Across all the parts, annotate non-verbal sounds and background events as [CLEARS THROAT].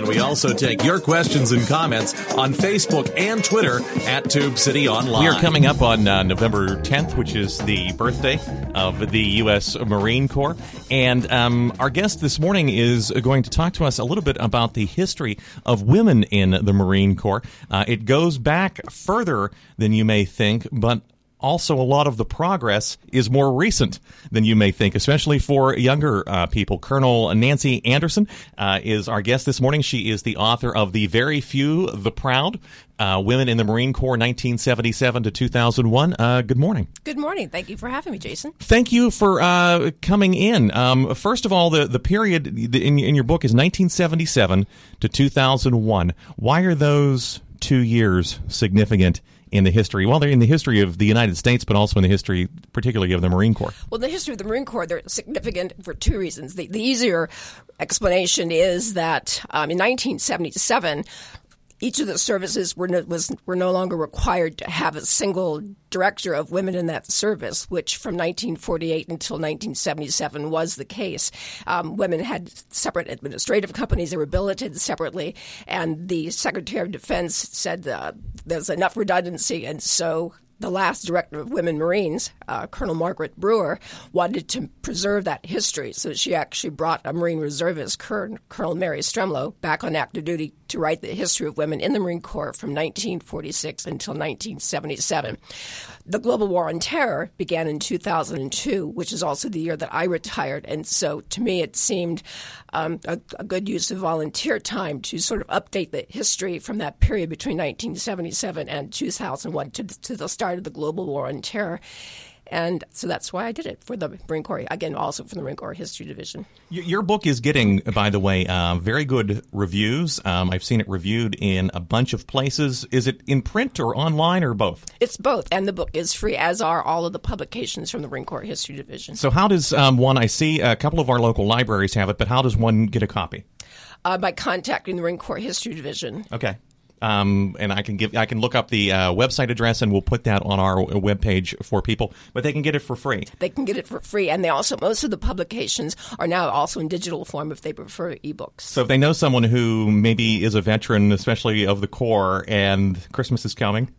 And we also take your questions and comments on Facebook and Twitter at Tube City Online. We are coming up on uh, November 10th, which is the birthday of the U.S. Marine Corps. And um, our guest this morning is going to talk to us a little bit about the history of women in the Marine Corps. Uh, it goes back further than you may think, but also a lot of the progress is more recent than you may think, especially for younger uh, people. Colonel Nancy Anderson uh, is our guest this morning. She is the author of The Very Few, The Proud. Uh, Women in the Marine Corps, 1977 to 2001. Uh, good morning. Good morning. Thank you for having me, Jason. Thank you for uh, coming in. Um, first of all, the, the period in, in your book is 1977 to 2001. Why are those two years significant in the history? Well, they're in the history of the United States, but also in the history, particularly of the Marine Corps. Well, in the history of the Marine Corps, they're significant for two reasons. The, the easier explanation is that um, in 1977, each of the services were no, was were no longer required to have a single director of women in that service, which from 1948 until 1977 was the case. Um, women had separate administrative companies; they were billeted separately, and the Secretary of Defense said uh, there's enough redundancy, and so the last director of Women Marines, uh, Colonel Margaret Brewer, wanted to preserve that history. So she actually brought a Marine reservist, Colonel Mary Stremlow, back on active duty to write the history of women in the Marine Corps from 1946 until 1977. The global war on terror began in 2002, which is also the year that I retired. And so to me, it seemed um, a, a good use of volunteer time to sort of update the history from that period between 1977 and 2001 to, to the start of the global war on terror. And so that's why I did it for the Marine Corps, again, also for the Marine Corps History Division. Your book is getting, by the way, uh, very good reviews. Um, I've seen it reviewed in a bunch of places. Is it in print or online or both? It's both, and the book is free, as are all of the publications from the Marine Corps History Division. So, how does um, one, I see a couple of our local libraries have it, but how does one get a copy? Uh, by contacting the Marine Corps History Division. Okay. Um, and I can give I can look up the uh, website address and we'll put that on our webpage for people. But they can get it for free. They can get it for free, and they also most of the publications are now also in digital form if they prefer ebooks. So if they know someone who maybe is a veteran, especially of the Corps, and Christmas is coming.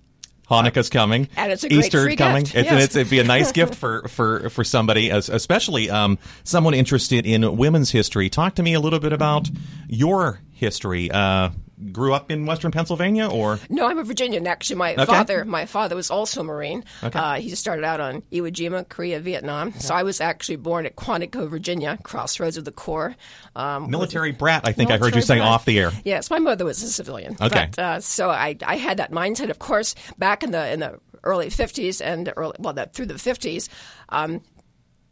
Hanukkah's coming, and it's a Easter coming. Gift. It's, yes. it's, it'd be a nice [LAUGHS] gift for for for somebody, especially um, someone interested in women's history. Talk to me a little bit about your history. Uh, grew up in Western Pennsylvania, or no? I'm a Virginian. Actually, my okay. father, my father was also a Marine. Okay. Uh, he started out on Iwo Jima, Korea, Vietnam. Okay. So I was actually born at Quantico, Virginia, crossroads of the Corps. Um, military brat, I think I heard you say brat. off the air. Yes, my mother was a civilian. Okay, but, uh, so I I had that mindset. Of course, back in the in the early 50s and early well the, through the 50s. Um,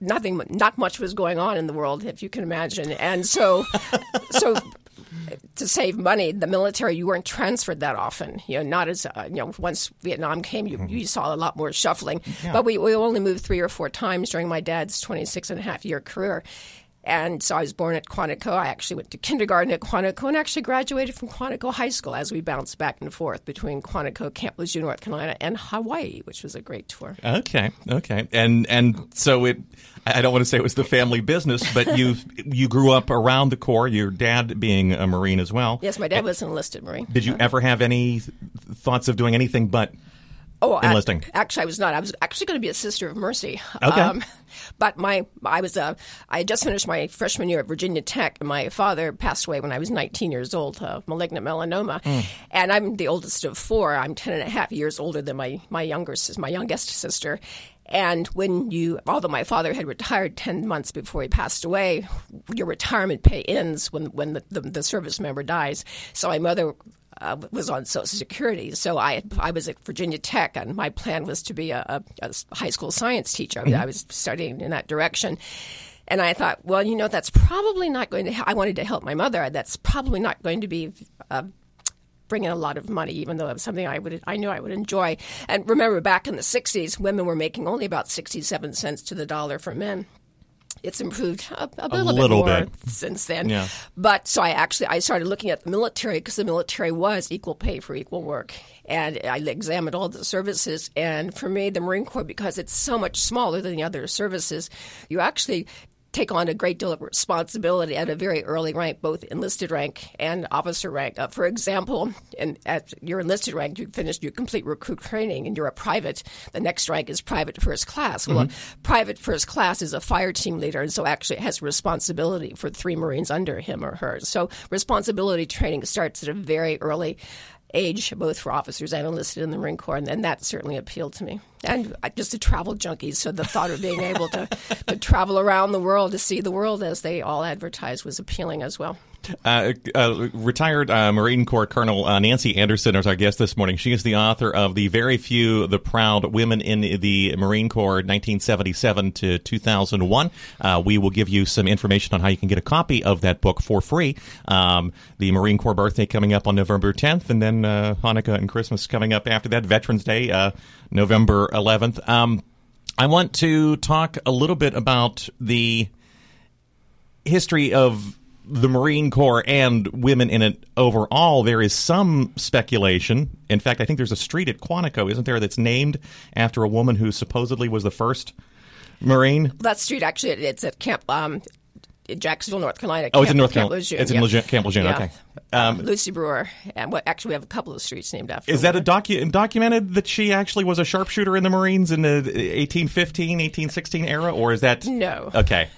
nothing, not much was going on in the world, if you can imagine, and so, [LAUGHS] so to save money, the military you weren't transferred that often. You know, not as uh, you know. Once Vietnam came, you, you saw a lot more shuffling. Yeah. But we, we only moved three or four times during my dad's 26 and a half year career. And so I was born at Quantico. I actually went to kindergarten at Quantico and actually graduated from Quantico High School as we bounced back and forth between Quantico, Camp Lejeune, North Carolina, and Hawaii, which was a great tour. Okay, okay, and and so it. I don't want to say it was the family business, but you you grew up around the Corps. Your dad being a Marine as well. Yes, my dad was an enlisted Marine. Did you uh-huh. ever have any thoughts of doing anything but Oh, enlisting. I, actually, I was not. I was actually going to be a Sister of Mercy. Okay. Um, [LAUGHS] but my, I was, a, I had just finished my freshman year at Virginia Tech, and my father passed away when I was 19 years old of malignant melanoma. And I'm the oldest of four. I'm 10 and a half years older than my, my younger, my youngest sister. And when you, although my father had retired 10 months before he passed away, your retirement pay ends when, when the, the, the service member dies. So my mother uh, was on Social Security. So I I was at Virginia Tech, and my plan was to be a, a, high school science teacher. I, mean, I was studying in that direction. And I thought, well, you know, that's probably not going to. I wanted to help my mother. That's probably not going to be uh, a lot of money, even though it was something I would I knew I would enjoy. And remember, back in the '60s, women were making only about 67 cents to the dollar for men it's improved a, a, a little, little bit more bit. since then. Yeah. But so I actually I started looking at the military because the military was equal pay for equal work, and I examined all the services. And for me, the Marine Corps because it's so much smaller than the other services, you actually take on a great deal of responsibility at a very early rank, both enlisted rank and officer rank. Uh, for example, in, at your enlisted rank, you finished your complete recruit training and you're a private. The next rank is private first class. Well, Mm-hmm. private first class is a fire team leader, and so actually has responsibility for three Marines under him or her. So responsibility training starts at a very early age, both for officers and enlisted in the Marine Corps, and, and that certainly appealed to me. And I- just a travel junkie, so the thought of being able to, [LAUGHS] to travel around the world to see the world as they all advertise was appealing as well. Uh, uh, retired uh, Marine Corps Colonel uh, Nancy Anderson is our guest this morning. She is the author of The Very Few, The Proud Women in the Marine Corps, 1977 to 2001. Uh, we will give you some information on how you can get a copy of that book for free. Um, the Marine Corps birthday coming up on November 10th, and then uh, Hanukkah and Christmas coming up after that. Veterans Day, November 11th. Um, I want to talk a little bit about the history of the Marine Corps and women in it overall, there is some speculation. In fact, I think there's a street at Quantico, isn't there, that's named after a woman who supposedly was the first Marine? That street actually, it's at Camp. Um, in Jacksonville, North Carolina. Oh, it's in North Carolina. Lejeune, It's in yeah. Lejeune- Camp Lejeune, Yeah. okay. Um, Lucy Brewer, and what, actually, we have a couple of streets named after. Is her. that a docu- documented that she actually was a sharpshooter in the Marines in the 1815, 1816 era, or is that No. Okay,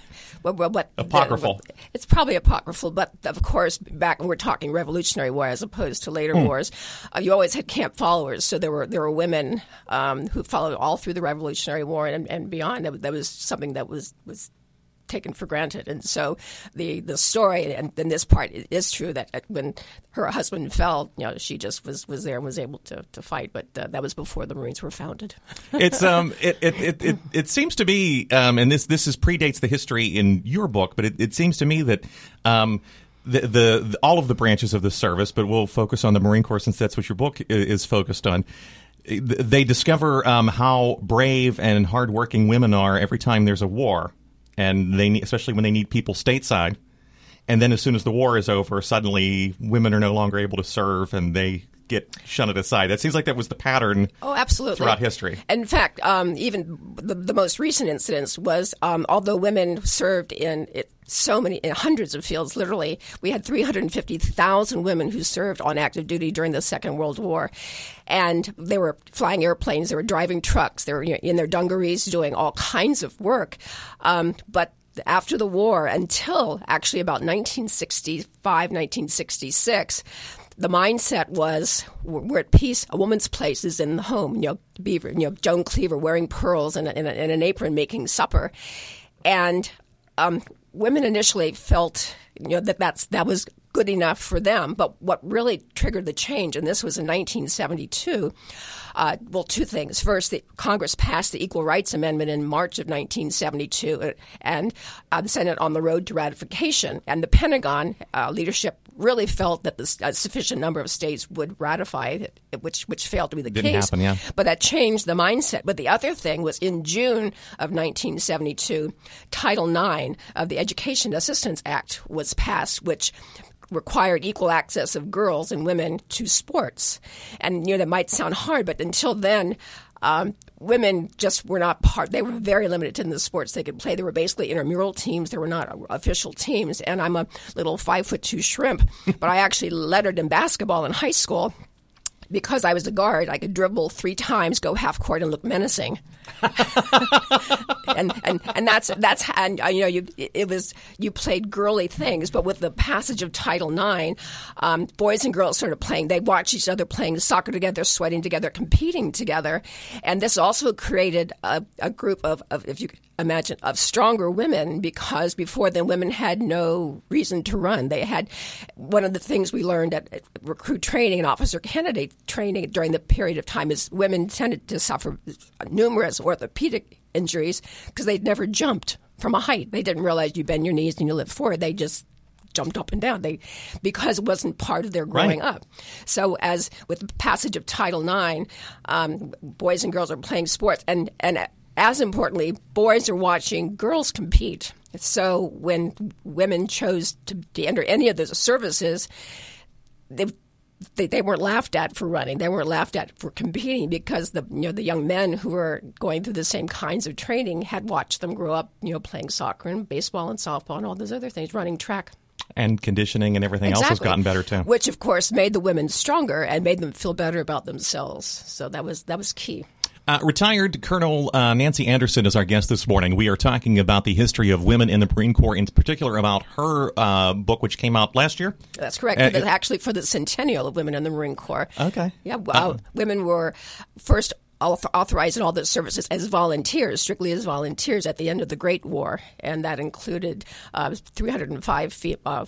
Well, well, what Apocryphal. the- it's probably apocryphal, but of course, back when we're talking Revolutionary War as opposed to later Hmm. wars, uh, you always had camp followers. So there were there were women um, who followed all through the Revolutionary War and, and beyond. That, that was something that was was taken for granted. And so the the story and, and this part is true that uh, when her husband fell, you know, she just was was there and was able to to fight. But uh, that was before the Marines were founded. [LAUGHS] it's um it it, it, it it seems to be um and this this is predates the history in your book but it, it seems to me that um the, the, the all of the branches of the service but we'll focus on the marine corps since that's what your book is focused on they discover um, how brave and hardworking women are every time there's a war and they need, especially when they need people stateside. And then as soon as the war is over suddenly women are no longer able to serve and they get shunted aside that seems like that was the pattern Oh, absolutely. throughout history. In fact, um, even the, the most recent incidents was um, although women served in it, so many in hundreds of fields, literally, we had 350,000 women who served on active duty during the Second World War, and they were flying airplanes, they were driving trucks, they were you know, in their dungarees doing all kinds of work, um, but after the war until actually about 1965, 1966, the mindset was we're at peace. A woman's place is in the home. You know, Beaver, you know, Joan Cleaver wearing pearls and, and an apron making supper, and um, women initially felt you know that that's that was good enough for them. But what really triggered the change, and this was in 1972. Uh, well, two things. First, the Congress passed the Equal Rights Amendment in March of 1972, uh, and uh, the Senate on the road to ratification. And the Pentagon uh, leadership really felt that the, a sufficient number of states would ratify it, which which failed to be the Didn't case. happen, yeah. But that changed the mindset. But the other thing was in June of 1972, Title IX of the Education Assistance Act was passed, which required equal access of girls and women to sports. And you know that might sound hard, but until then. Um, women just were not part. They were very limited in the sports they could play. They were basically intramural teams. They were not official teams. And I'm a little five foot two shrimp, [LAUGHS] but I actually lettered in basketball in high school because I was a guard, I could dribble three times, go half court, and look menacing. [LAUGHS] and, and and that's that's and uh, you know you it was you played girly things, but with the passage of Title IX, um, boys and girls started playing. They watched each other playing soccer together, sweating together, competing together, and this also created a, a group of, of if you imagine of stronger women because before then women had no reason to run. They had one of the things we learned at recruit training and officer candidate training during the period of time is women tended to suffer numerous orthopedic injuries because they'd never jumped from a height. They didn't realize you bend your knees and you lift forward. They just jumped up and down. They because it wasn't part of their growing Right. up. So as with the passage of Title IX, um, boys and girls are playing sports, and and as importantly, boys are watching girls compete. So when women chose to, to enter any of those services, they, they they weren't laughed at for running. They weren't laughed at for competing because the you know the young men who were going through the same kinds of training had watched them grow up, you know, playing soccer and baseball and softball and all those other things, running track. And conditioning and everything else has gotten better too. Which of course made the women stronger and made them feel better about themselves. So that was that was key. Uh, retired Colonel uh, Nancy Anderson is our guest this morning. We are talking about the history of women in the Marine Corps, in particular about her uh, book, which came out last year. That's correct. Uh, For the- actually, for the centennial of women in the Marine Corps. Okay. Yeah, uh, women were first authorized in all the services as volunteers, strictly as volunteers at the end of the Great War, and that included uh, 305 fe- uh,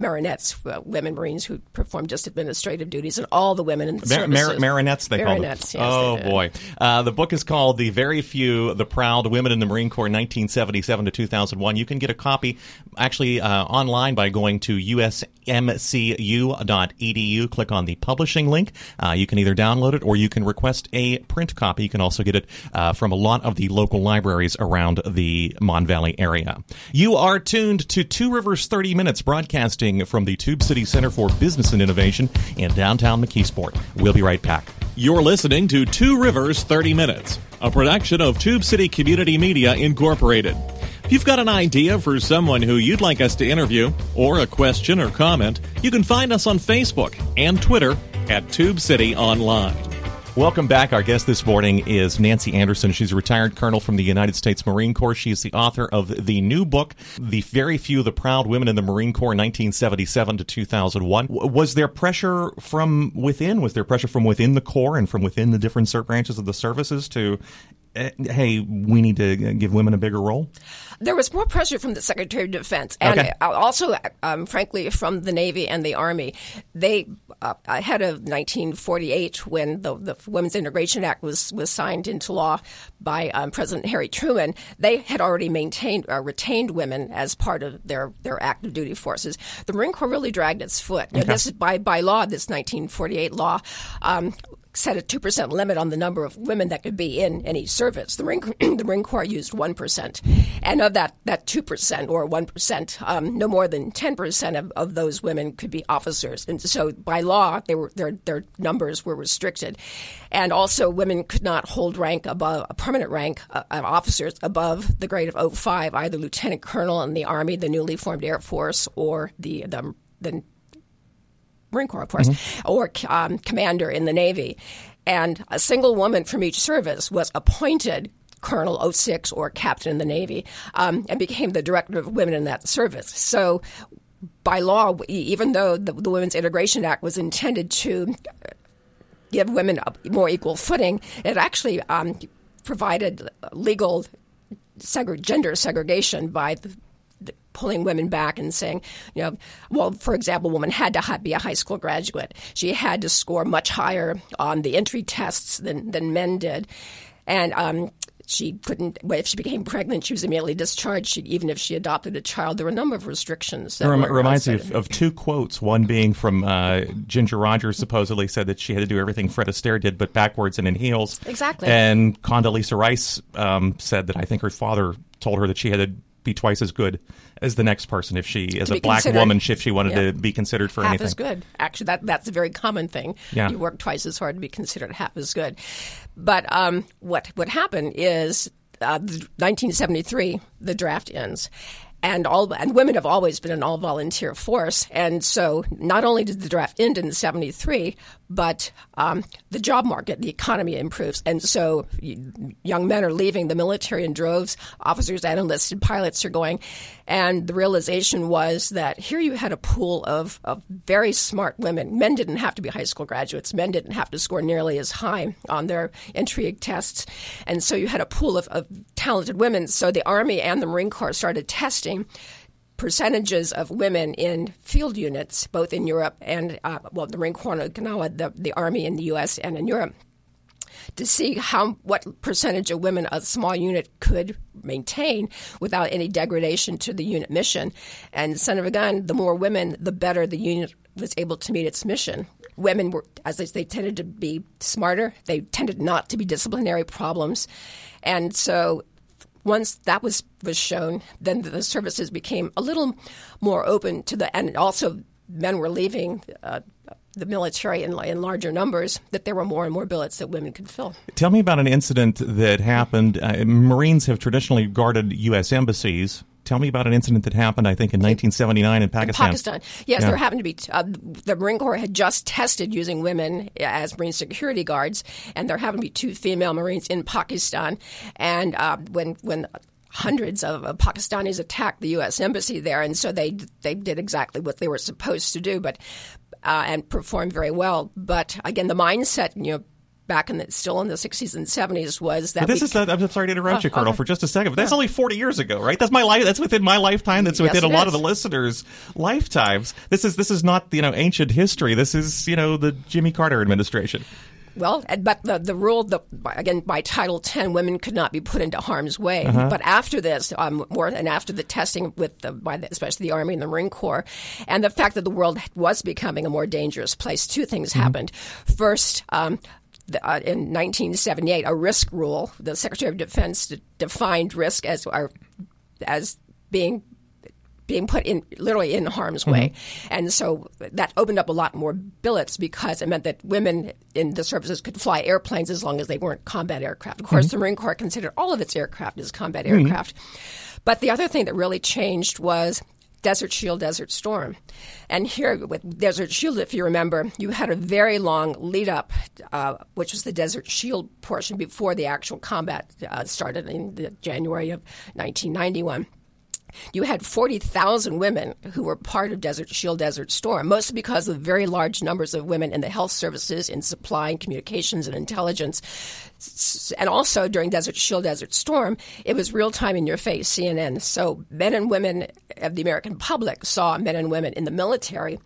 marinettes, uh, women Marines who perform just administrative duties, and all the women in the Mar- mar- Marinettes, they call them. Yes, oh boy! Uh, the book is called "The Very Few, the Proud: Women in the Marine Corps, 1977 to 2001." You can get a copy actually uh, online by going to usmcu.edu. Click on the publishing link. Uh, you can either download it or you can request a print copy. You can also get it uh, from a lot of the local libraries around the Mon Valley area. You are tuned to Two Rivers 30 Minutes, broadcasting from the Tube City Center for Business and Innovation in downtown McKeesport. We'll be right back. You're listening to Two Rivers 30 Minutes, a production of Tube City Community Media Incorporated. If you've got an idea for someone who you'd like us to interview, or a question or comment, you can find us on Facebook and Twitter at Tube City Online. Welcome back. Our guest this morning is Nancy Anderson. She's a retired colonel from the United States Marine Corps. She is the author of the new book, The Very Few, the Proud Women in the Marine Corps, 1977 to 2001. Was there pressure from within? Was there pressure from within the Corps and from within the different branches of the services to, hey, we need to give women a bigger role? There was more pressure from the Secretary of Defense, and Okay. uh, also, um, frankly, from the Navy and the Army. They uh, ahead of 1948, when the, the Women's Integration Act was was signed into law by um, President Harry Truman, they had already maintained uh, retained women as part of their their active duty forces. The Marine Corps really dragged its foot. Know, this is by by law. This 1948 law. Um, set a 2% limit on the number of women that could be in any service. The Marine, [CLEARS THROAT] the Marine Corps used 1%. And of that, that 2% or 1%, um, no more than 10% of, of those women could be officers. And so by law, they were, their, their numbers were restricted. And also, women could not hold rank above, a permanent rank uh, of officers above the grade of 05, either lieutenant colonel in the Army, the newly formed Air Force, or the, the, the Marine Corps, of course, or um, commander in the Navy. And a single woman from each service was appointed Colonel 06 or Captain in the Navy um, and became the director of women in that service. So, by law, even though the, the Women's Integration Act was intended to give women a more equal footing, it actually um, provided legal segre- gender segregation by the pulling women back and saying, you know, well, for example, a woman had to be a high school graduate. She had to score much higher on the entry tests than, than men did. And um, she couldn't, well, if she became pregnant, she was immediately discharged, she, even if she adopted a child. There were a number of restrictions. That It rem- reminds me of, of two quotes. One being from uh, Ginger Rogers, supposedly said that she had to do everything Fred Astaire did, but backwards and in heels. Exactly. And Condoleezza Rice um, said that I think her father told her that she had to be twice as good as the next person if she, as a black woman, if she wanted Yeah. to be considered for half anything. as good. Actually, that that's a very common thing. Yeah. You work twice as hard to be considered half as good. But um, what what happened is uh, 1973, the draft ends. And all and women have always been an all volunteer force, and so not only did the draft end in '73, but um, the job market, the economy improves, and so young men are leaving the military in droves. Officers and enlisted pilots are going, and the realization was that here you had a pool of, of very smart women. Men didn't have to be high school graduates. Men didn't have to score nearly as high on their entry tests, and so you had a pool of, of talented women. So the Army and the Marine Corps started testing percentages of women in field units, both in Europe and, uh, well, the Marine Corps the, the Army in the U.S. and in Europe. to see how what percentage of women a small unit could maintain without any degradation to the unit mission. And son of a gun, the more women, the better the unit was able to meet its mission. Women were, as they, they tended to be smarter. They tended not to be disciplinary problems, and so once that was was shown, then the services became a little more open to the, and also men were leaving. Uh, the military in, in, larger numbers, that there were more and more billets that women could fill. Tell me about an incident that happened. Uh, Marines have traditionally guarded U.S. embassies. Tell me about an incident that happened, I think, in 1979 in Pakistan. In Pakistan. Yes, yeah. there happened to be, uh, the Marine Corps had just tested using women as Marine security guards, and there happened to be two female Marines in Pakistan. And uh, when, when hundreds of, Pakistanis attacked the U.S. embassy there, and so they they did exactly what they were supposed to do, but uh, and performed very well. But again, the mindset, you know, back in the still in the 60s and 70s was that but this is the, I'm sorry to interrupt oh, you, Colonel, okay. for just a second, but that's yeah. only 40 years ago, right? That's my life. That's within my lifetime. That's within yes, a lot is. of the listeners' lifetimes. This is this is not you know ancient history. This is you know the Jimmy Carter administration. Well, but the, the rule, the, again, by Title X, women could not be put into harm's way. Uh-huh. But after this, um, more and after the testing with the, by the, especially the Army and the Marine Corps, and the fact that the world was becoming a more dangerous place, two things mm-hmm. happened. First, um, uh, in 1978 a risk rule. The Secretary of Defense defined risk as as being being put in literally in harm's mm-hmm. way. And so that opened up a lot more billets because it meant that women in the services could fly airplanes as long as they weren't combat aircraft. Of course, mm-hmm. the Marine Corps considered all of its aircraft as combat mm-hmm. aircraft. But the other thing that really changed was Desert Shield, Desert Storm. And here with Desert Shield, if you remember, you had a very long lead up, uh, which was the Desert Shield portion before the actual combat uh, started in January of 1991 you had 40,000 women who were part of Desert Shield, Desert Storm, mostly because of the very large numbers of women in the health services, in supply and communications and intelligence. And also during Desert Shield, Desert Storm, it was real time in your face, CNN. So men and women of the American public saw men and women in the military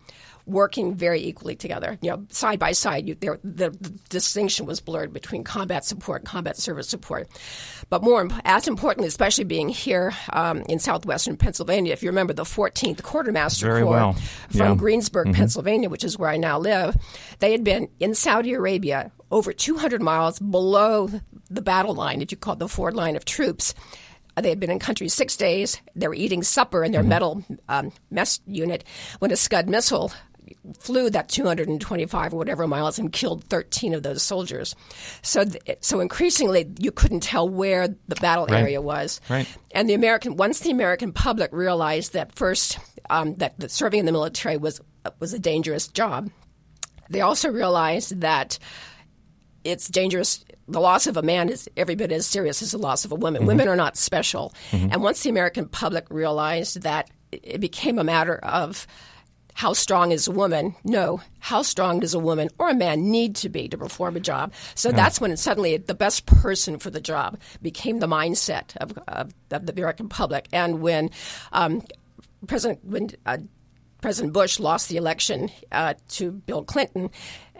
working very equally together. You know, side by side, you, there, the, the, distinction was blurred between combat support and combat service support. But more, as importantly, especially being here um, in southwestern Pennsylvania, if you remember the 14th Quartermaster very Corps well. from yeah. Greensburg, mm-hmm. Pennsylvania, which is where I now live, they had been in Saudi Arabia over 200 miles below the battle line, that you call the forward line of troops. They had been in country six days. They were eating supper in their mm-hmm. metal um, mess unit when a Scud missile flew that 225 or whatever miles and killed 13 of those soldiers. So, th- so increasingly, you couldn't tell where the battle right. area was. Right. And the American, once the American public realized that first, um, that, that serving in the military was was a dangerous job, they also realized that it's dangerous. The loss of a man is every bit as serious as the loss of a woman. Mm-hmm. Women are not special. Mm-hmm. And once the American public realized that, it became a matter of how strong is a woman? No, how strong does a woman or a man need to be to perform a job? So yeah. that's when suddenly the best person for the job became the mindset of, of, of the American public. And when um, President when uh, President Bush lost the election uh, to Bill Clinton,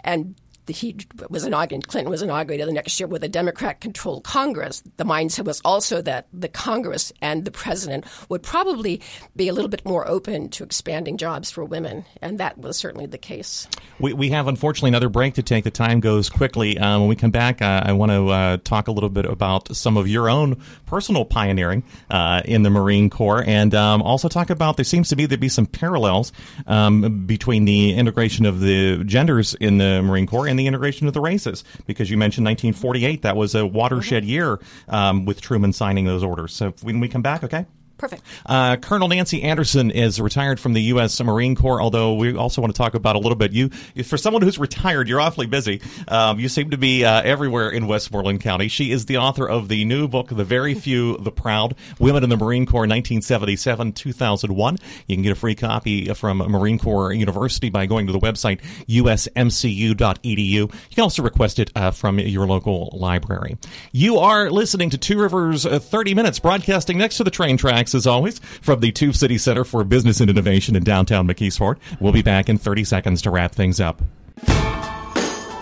and he was inaugurated, Clinton was inaugurated the next year with a Democrat controlled Congress. The mindset was also that the Congress and the president would probably be a little bit more open to expanding jobs for women, and that was certainly the case. We, we have, unfortunately, another break to take. The time goes quickly. Um, when we come back, uh, I want to uh, talk a little bit about some of your own personal pioneering uh, in the Marine Corps, and um, also talk about there seems to be there be some parallels um, between the integration of the genders in the Marine Corps and the integration of the races because you mentioned 1948 that was a watershed mm-hmm. year um, with Truman signing those orders. So when we come back, okay. Perfect. Uh, Colonel Nancy Anderson is retired from the U.S. Marine Corps. Although we also want to talk about a little bit. You, for someone who's retired, you're awfully busy. Um, you seem to be uh, everywhere in Westmoreland County. She is the author of the new book, "The Very [LAUGHS] Few, the Proud: Women in the Marine Corps, 1977-2001." You can get a free copy from Marine Corps University by going to the website usmcu.edu. You can also request it uh, from your local library. You are listening to Two Rivers uh, 30 Minutes, broadcasting next to the train track as always, from the Tube City Center for Business and Innovation in downtown McKeesport. We'll be back in 30 seconds to wrap things up.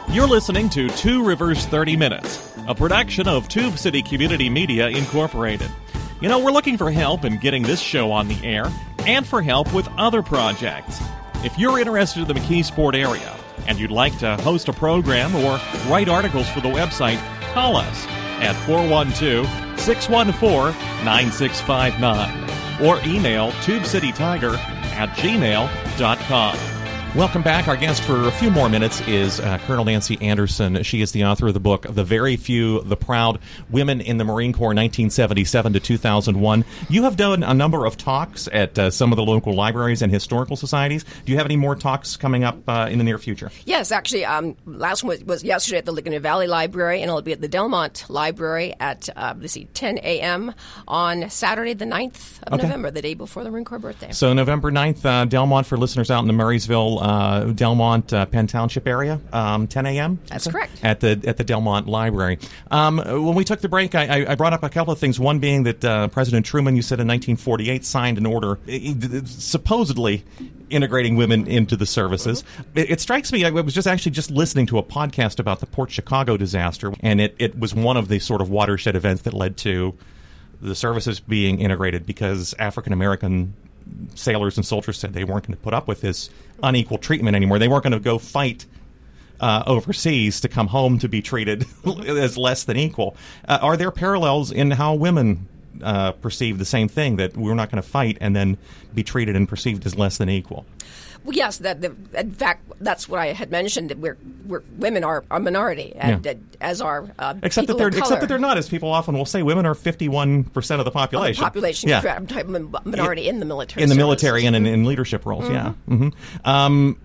You're listening to Two Rivers 30 Minutes, a production of Tube City Community Media Incorporated. You know, we're looking for help in getting this show on the air and for help with other projects. If you're interested in the McKeesport area and you'd like to host a program or write articles for the website, call us at 412 614 9659 or email tubecitytiger at gmail.com. Welcome back. Our guest for a few more minutes is uh, Colonel Nancy Anderson. She is the author of the book The Very Few, The Proud Women in the Marine Corps 1977 to 2001. You have done a number of talks at uh, some of the local libraries and historical societies. Do you have any more talks coming up uh, in the near future? Yes, actually, um, last one was, was, yesterday at the Ligonier Valley Library, and it'll be at the Delmont Library at, uh, let's see, 10 a.m. on Saturday, the 9th of okay. November, the day before the Marine Corps birthday. So, November 9th, uh, Delmont, for listeners out in the Murrysville, uh, Delmont, uh, Penn Township area, um, 10 a.m. That's correct. At the at the Delmont Library. Um, when we took the break, I, I, brought up a couple of things. One being that uh, President Truman, you said in 1948, signed an order supposedly integrating women into the services. It, it, strikes me. I was just actually just listening to a podcast about the Port Chicago disaster, and it, it was one of the sort of watershed events that led to the services being integrated because African American sailors and soldiers said they weren't going to put up with this unequal treatment anymore. They weren't going to go fight uh, overseas to come home to be treated [LAUGHS] as less than equal. Uh, are there parallels in how women uh, perceive the same thing that we're not going to fight and then be treated and perceived as less than equal? Well, yes, that the, in fact that's what I had mentioned. That we're, we're women are a minority, and yeah. as are uh, except that they're except that they're not, as people often will say. Women are fifty one percent of the population. Of the population, yeah. minority in the military. In the services. military and in, in leadership roles, mm-hmm. yeah. Mm-hmm. Um,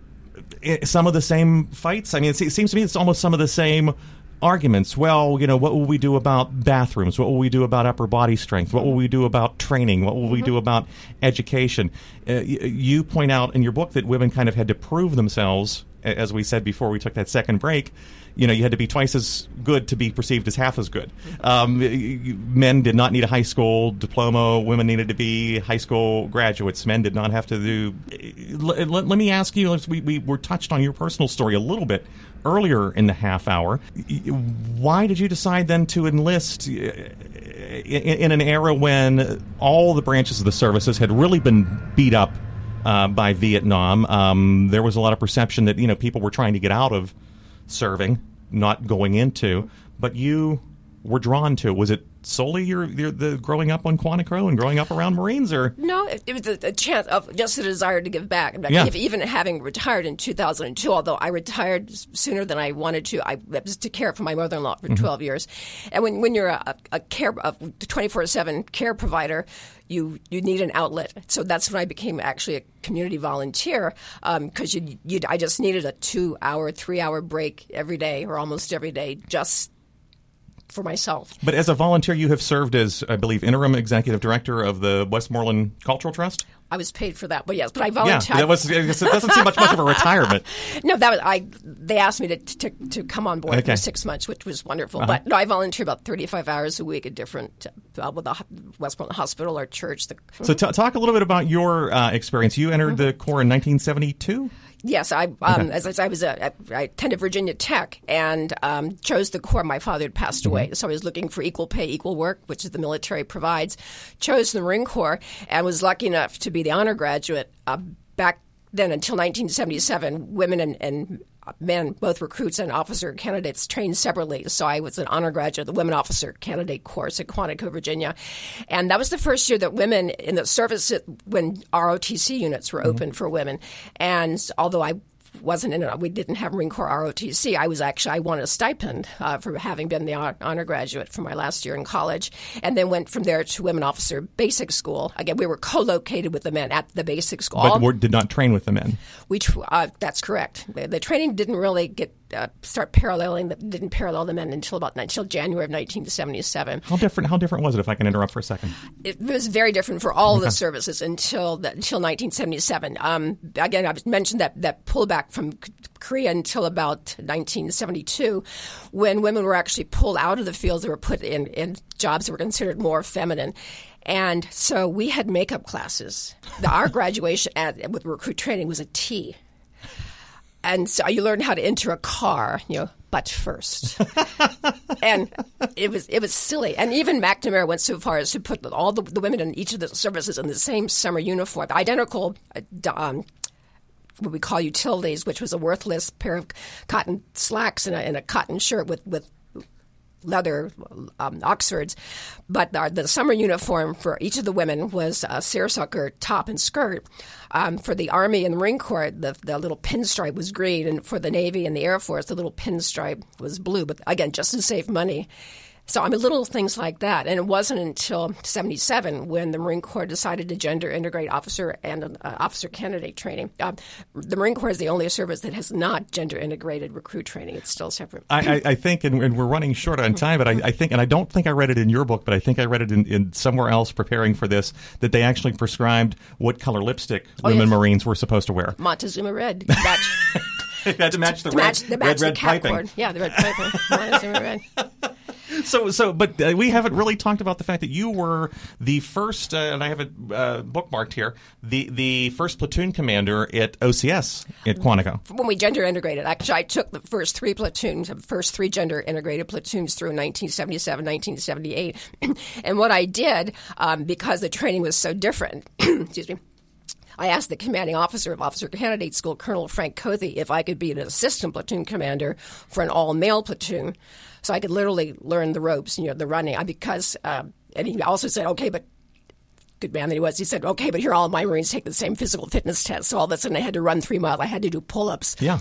some of the same fights. I mean, it seems to me it's almost some of the same arguments. Well, you know, what will we do about bathrooms? What will we do about upper body strength? What will we do about training? What will we do mm-hmm. about education? Uh, you point out in your book that women kind of had to prove themselves, as we said before we took that second break. You know, you had to be twice as good to be perceived as half as good. Um, men did not need a high school diploma. Women needed to be high school graduates. Men did not have to do. Let, let, me ask you. We, we were touched on your personal story a little bit earlier in the half hour. Why did you decide then to enlist uh, in an era when all the branches of the services had really been beat up uh, by Vietnam? Um, there was a lot of perception that you know people were trying to get out of serving, not going into. But you were drawn to? Was it solely your, your the growing up on Quantico and growing up around Marines, or no? It, it was a, a, chance of just a desire to give back. yeah. even having retired in 2002, although I retired sooner than I wanted to, I was to care for my mother-in-law for mm-hmm. 12 years. And when, when you're a, a care a 24/7 care provider, you you need an outlet. So that's when I became actually a community volunteer because um, you, you I just needed a two hour, three hour break every day or almost every day just for myself. But as a volunteer, you have served as, I believe, interim executive director of the Westmoreland Cultural Trust. I was paid for that, but yes, but I volunteered. Yeah, that was, it doesn't seem much much of a [LAUGHS] retirement. no, that was I. They asked me to to, to come on board okay. for six months, which was wonderful. Uh-huh. But no, I volunteer about thirty five hours a week at different uh, with the Westmoreland Hospital or church. The, so t- talk a little bit about your uh, experience. You entered mm-hmm. the Corps in nineteen seventy two. Yes, I um, as I, I was a, I attended Virginia Tech and um, chose the Corps. My father had passed mm-hmm. away, so I was looking for equal pay, equal work, which the military provides. Chose the Marine Corps and was lucky enough to be the honor graduate. Uh, back then, until 1977, women and, and men, both recruits and officer candidates, trained separately. So I was an honor graduate of the Women Officer Candidate course at Quantico, Virginia. And that was the first year that women in the service, when ROTC units were mm-hmm. open for women. And although I wasn't in it. We didn't have Marine Corps ROTC. I was actually I won a stipend uh, for having been the honor graduate for my last year in college, and then went from there to Women Officer Basic School. Again, we were co-located with the men at the basic school, but we did not train with the men. We uh, that's correct. The, the, training didn't really get uh, start paralleling. Didn't parallel the men until about until January of 1977. How different? How different was it? If I can interrupt for a second, it was very different for all okay. the services until the, until 1977. Um, again, I mentioned that that pullback from Korea until about 1972, when women were actually pulled out of the fields. They were put in in jobs that were considered more feminine. And so we had makeup classes. Our [LAUGHS] graduation at, with recruit training was a T and so you learn how to enter a car, you know, but first. [LAUGHS] and it was it was silly. And even McNamara went so far as to put all the, the women in each of the services in the same summer uniform, identical. Uh, um, what we call utilities, which was a worthless pair of cotton slacks and a, and a cotton shirt with, with leather um, Oxfords, but the, the, summer uniform for each of the women was a seersucker top and skirt. Um, for the Army and the Marine Corps, the, the little pinstripe was green, and for the Navy and the Air Force, the little pinstripe was blue. But again, just to save money. So I mean, little things like that. And it wasn't until 77 when the Marine Corps decided to gender integrate officer and uh, officer candidate training. Uh, the Marine Corps is the only service that has not gender integrated recruit training. It's still separate. I, I, I think, and, and, we're running short on time, but I, I, think, and I don't think I read it in your book, but I think I read it in, in somewhere else preparing for this, that they actually prescribed what color lipstick oh, women yes. Marines were supposed to wear. Montezuma red. [LAUGHS] had to match the to red, match, red, match red, the piping. Cord. Yeah, the red piping. Montezuma red. [LAUGHS] [LAUGHS] so so but uh, we haven't really talked about the fact that you were the first uh, and I have it uh, bookmarked here the the first platoon commander at OCS at Quantico when we gender integrated actually I took the first three platoons the first three gender integrated platoons through 1977 1978 [CLEARS THROAT] and what I did um, because the training was so different [CLEARS THROAT] excuse me I asked the commanding officer of Officer Candidate School, Colonel Frank Cothe, if I could be an assistant platoon commander for an all male platoon. So I could literally learn the ropes, you know, the running. Because, uh, and he also said, okay, but good man that he was, he said, okay, but here all my Marines take the same physical fitness test. So all of a sudden I had to run three miles. I had to do pull ups. Yeah.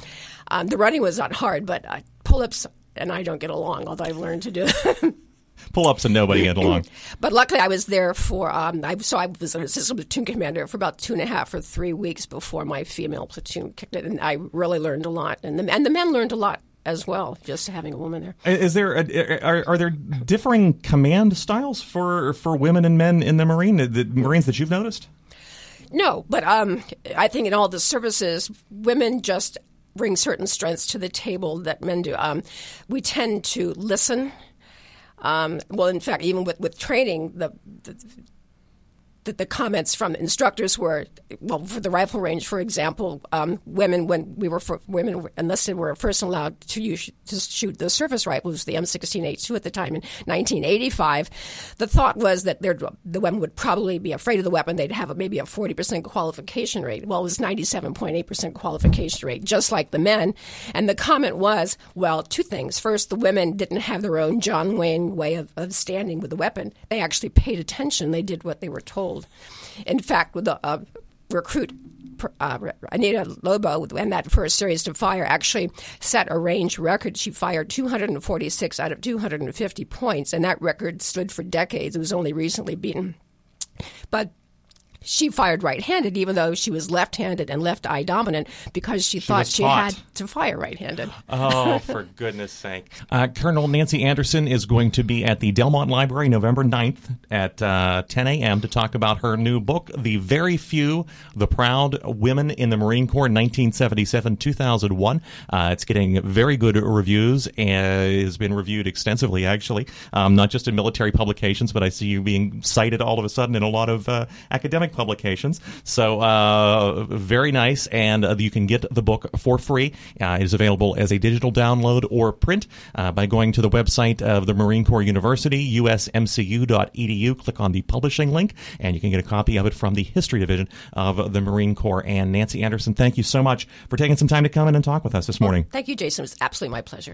Um, the running was not hard, but uh, pull ups and I don't get along, although I've learned to do it. [LAUGHS] pull ups and nobody get along. [CLEARS THROAT] but luckily, I was there for. Um, I so I was an assistant platoon commander for about two and a half or three weeks before my female platoon kicked it, and I really learned a lot, and the and the men learned a lot as well, just having a woman there. Is there a, are, are there differing command styles for for women and men in the Marine, the Marines that you've noticed? No, but um, I think in all the services, women just bring certain strengths to the table that men do. Um, we tend to listen. Um, well, in fact, even with, with training, the, the the, the comments from instructors were, well, for the rifle range, for example, um, women when we were for, women enlisted were first allowed to use to shoot the service rifles, the M16A2 at the time in 1985. The thought was that the women would probably be afraid of the weapon. They'd have a, maybe a 40% qualification rate. Well, it was 97.8% qualification rate, just like the men. And the comment was, well, two things. First, the women didn't have their own John Wayne way of, of standing with the weapon. They actually paid attention. They did what they were told. In fact, with the uh, recruit uh, Anita Lobo, and that first series to fire, actually set a range record. She fired 246 out of 250 points, and that record stood for decades. It was only recently beaten. But she fired right-handed, even though she was left-handed and left eye dominant, because she, she thought she had to fire right-handed. Oh, [LAUGHS] for goodness sake! Uh, Colonel Nancy Anderson is going to be at the Delmont Library November 9th at uh, 10 a.m. to talk about her new book, "The Very Few: The Proud Women in the Marine Corps, 1977-2001." Uh, it's getting very good reviews and has been reviewed extensively, actually, um, not just in military publications, but I see you being cited all of a sudden in a lot of uh, academic publications. So uh, very nice, and uh, you can get the book for free. Uh, it is available as a digital download or print uh, by going to the website of the Marine Corps University, usmcu.edu. Click on the publishing link, and you can get a copy of it from the History Division of the Marine Corps. And Nancy Anderson, thank you so much for taking some time to come in and talk with us this morning. Thank you, Jason. It was absolutely my pleasure.